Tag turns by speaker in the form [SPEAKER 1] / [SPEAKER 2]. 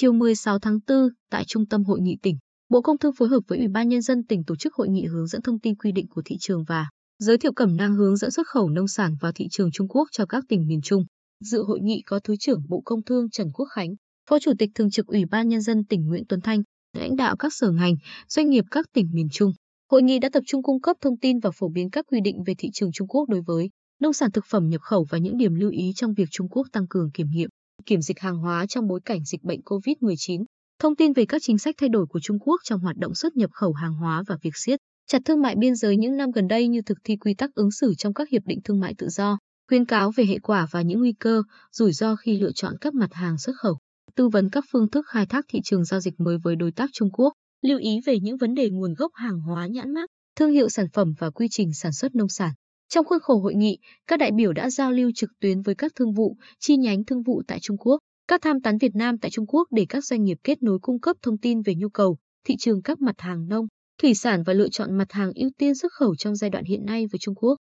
[SPEAKER 1] Chiều 16 tháng 4, tại Trung tâm Hội nghị tỉnh, Bộ Công Thương phối hợp với Ủy ban Nhân dân tỉnh tổ chức hội nghị hướng dẫn thông tin quy định của thị trường và giới thiệu cẩm nang hướng dẫn xuất khẩu nông sản vào thị trường Trung Quốc cho các tỉnh miền Trung. Dự hội nghị có Thứ trưởng Bộ Công Thương Trần Quốc Khánh, Phó Chủ tịch Thường trực Ủy ban Nhân dân tỉnh Nguyễn Tuấn Thanh, lãnh đạo các sở ngành, doanh nghiệp các tỉnh miền Trung. Hội nghị đã tập trung cung cấp thông tin và phổ biến các quy định về thị trường Trung Quốc đối với nông sản thực phẩm nhập khẩu và những điểm lưu ý trong việc Trung Quốc tăng cường kiểm nghiệm, kiểm dịch hàng hóa trong bối cảnh dịch bệnh COVID-19, thông tin về các chính sách thay đổi của Trung Quốc trong hoạt động xuất nhập khẩu hàng hóa và việc siết chặt thương mại biên giới những năm gần đây như thực thi quy tắc ứng xử trong các hiệp định thương mại tự do, khuyên cáo về hệ quả và những nguy cơ, rủi ro khi lựa chọn các mặt hàng xuất khẩu, tư vấn các phương thức khai thác thị trường giao dịch mới với đối tác Trung Quốc, lưu ý về những vấn đề nguồn gốc hàng hóa nhãn mác, thương hiệu sản phẩm và quy trình sản xuất nông sản. Trong khuôn khổ hội nghị, các đại biểu đã giao lưu trực tuyến với các thương vụ, chi nhánh thương vụ tại Trung Quốc, các tham tán Việt Nam tại Trung Quốc để các doanh nghiệp kết nối cung cấp thông tin về nhu cầu, thị trường các mặt hàng nông, thủy sản và lựa chọn mặt hàng ưu tiên xuất khẩu trong giai đoạn hiện nay với Trung Quốc.